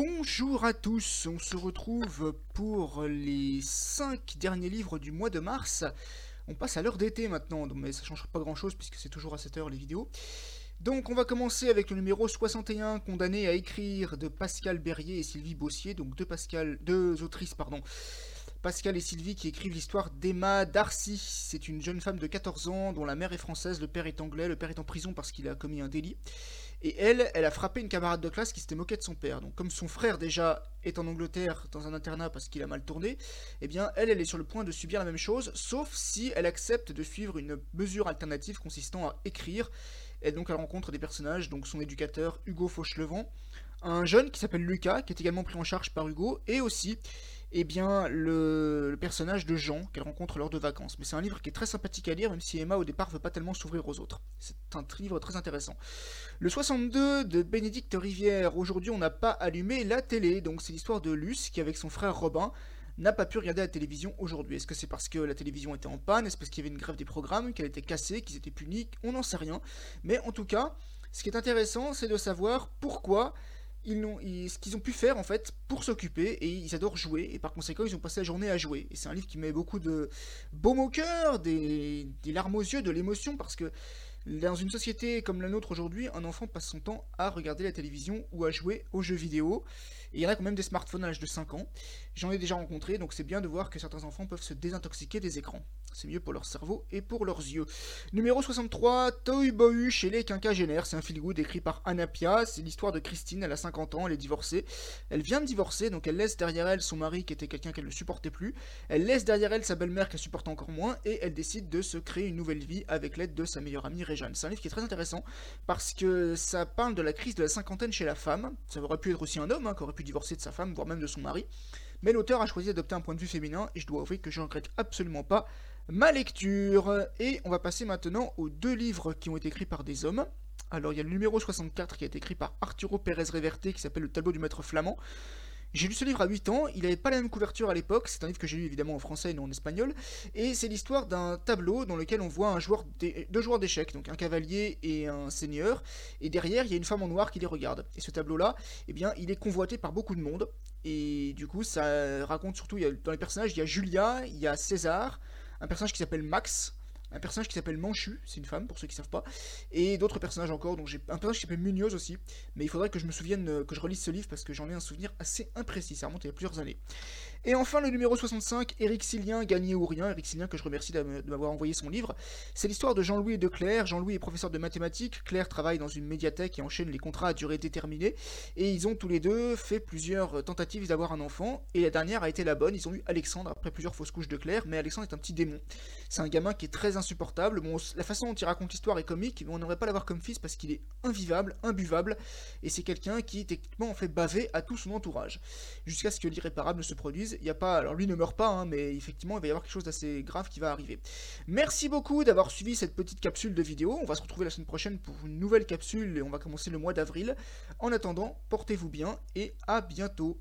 Bonjour à tous, on se retrouve pour les 5 derniers livres du mois de mars. On passe à l'heure d'été maintenant, mais ça ne changera pas grand chose puisque c'est toujours à cette heure les vidéos. Donc on va commencer avec le numéro 61, condamné à écrire de Pascal Berrier et Sylvie Bossier, donc deux, Pascal, deux autrices, pardon. Pascal et Sylvie qui écrivent l'histoire d'Emma Darcy. C'est une jeune femme de 14 ans dont la mère est française, le père est anglais, le père est en prison parce qu'il a commis un délit. Et elle, elle a frappé une camarade de classe qui s'était moquée de son père. Donc comme son frère déjà est en Angleterre dans un internat parce qu'il a mal tourné, eh bien elle, elle est sur le point de subir la même chose, sauf si elle accepte de suivre une mesure alternative consistant à écrire. Et donc elle rencontre des personnages, donc son éducateur Hugo Fauchelevent, un jeune qui s'appelle Lucas, qui est également pris en charge par Hugo, et aussi eh bien, le, personnage de Jean qu'elle rencontre lors de vacances. Mais c'est un livre qui est très sympathique à lire, même si Emma au départ veut pas tellement s'ouvrir aux autres. C'est un livre très intéressant. Le 62 de Bénédicte Rivière. Aujourd'hui, on n'a pas allumé la télé, donc c'est l'histoire de Luce qui, avec son frère Robin, n'a pas pu regarder la télévision aujourd'hui. Est-ce que c'est parce que la télévision était en panne? Est-ce parce qu'il y avait une grève des programmes, qu'elle était cassée, qu'ils étaient punis? On n'en sait rien. Mais en tout cas, ce qui est intéressant, c'est de savoir pourquoi ils ce qu'ils ont pu faire en fait pour s'occuper et ils adorent jouer et par conséquent ils ont passé la journée à jouer. Et c'est un livre qui met beaucoup de baume au cœur, des, des larmes aux yeux, de l'émotion parce que dans une société comme la nôtre aujourd'hui, un enfant passe son temps à regarder la télévision ou à jouer aux jeux vidéo et il y en a quand même des smartphones à l'âge de 5 ans. J'en ai déjà rencontré donc c'est bien de voir que certains enfants peuvent se désintoxiquer des écrans. C'est mieux pour leur cerveau et pour leurs yeux. Numéro 63, Toy Boy chez les quinquagénaires. C'est un feel good écrit par Anapia. C'est l'histoire de Christine. Elle a 50 ans, elle est divorcée. Elle vient de divorcer, donc elle laisse derrière elle son mari qui était quelqu'un qu'elle ne supportait plus. Elle laisse derrière elle sa belle-mère qu'elle supporte encore moins. Et elle décide de se créer une nouvelle vie avec l'aide de sa meilleure amie C'est un livre qui est très intéressant parce que ça parle de la crise de la cinquantaine chez la femme. Ça aurait pu être aussi un homme hein, qui aurait pu divorcer de sa femme, voire même de son mari. Mais l'auteur a choisi d'adopter un point de vue féminin et je dois avouer que je regrette absolument pas ma lecture. Et on va passer maintenant aux deux livres qui ont été écrits par des hommes. Alors il y a le numéro 64 qui a été écrit par Arturo Pérez Reverte qui s'appelle Le tableau du maître flamand. J'ai lu ce livre à 8 ans, il n'avait pas la même couverture à l'époque, c'est un livre que j'ai lu évidemment en français et non en espagnol, et c'est l'histoire d'un tableau dans lequel on voit un joueur deux joueurs d'échecs, donc un cavalier et un seigneur, et derrière il y a une femme en noir qui les regarde. Et ce tableau-là, eh bien, il est convoité par beaucoup de monde, et du coup ça raconte surtout, dans les personnages, il y a Julia, il y a César, un personnage qui s'appelle Max, un personnage qui s'appelle Manchu, c'est une femme pour ceux qui savent pas, et d'autres personnages encore, donc j'ai un personnage qui s'appelle Munoz aussi, mais il faudrait que je me souvienne, euh, que je relise ce livre parce que j'en ai un souvenir assez imprécis, ça remonte il y a plusieurs années. Et enfin le numéro 65, Eric Silien, Gagné ou rien, Eric Silien que je remercie de m'avoir envoyé son livre, c'est l'histoire de Jean-Louis et de Claire, Jean-Louis est professeur de mathématiques, Claire travaille dans une médiathèque et enchaîne les contrats à durée déterminée, et ils ont tous les deux fait plusieurs tentatives d'avoir un enfant, et la dernière a été la bonne, ils ont eu Alexandre après plusieurs fausses couches de Claire, mais Alexandre est un petit démon. C'est un gamin qui est très insupportable, la façon dont il raconte l'histoire est comique, mais on n'aimerait pas l'avoir comme fils parce qu'il est invivable, imbuvable, et c'est quelqu'un qui techniquement en fait baver à tout son entourage. Jusqu'à ce que l'irréparable ne se produise. Il y a pas. Alors lui ne meurt pas, hein, mais effectivement il va y avoir quelque chose d'assez grave qui va arriver. Merci beaucoup d'avoir suivi cette petite capsule de vidéo. On va se retrouver la semaine prochaine pour une nouvelle capsule et on va commencer le mois d'avril. En attendant, portez-vous bien et à bientôt.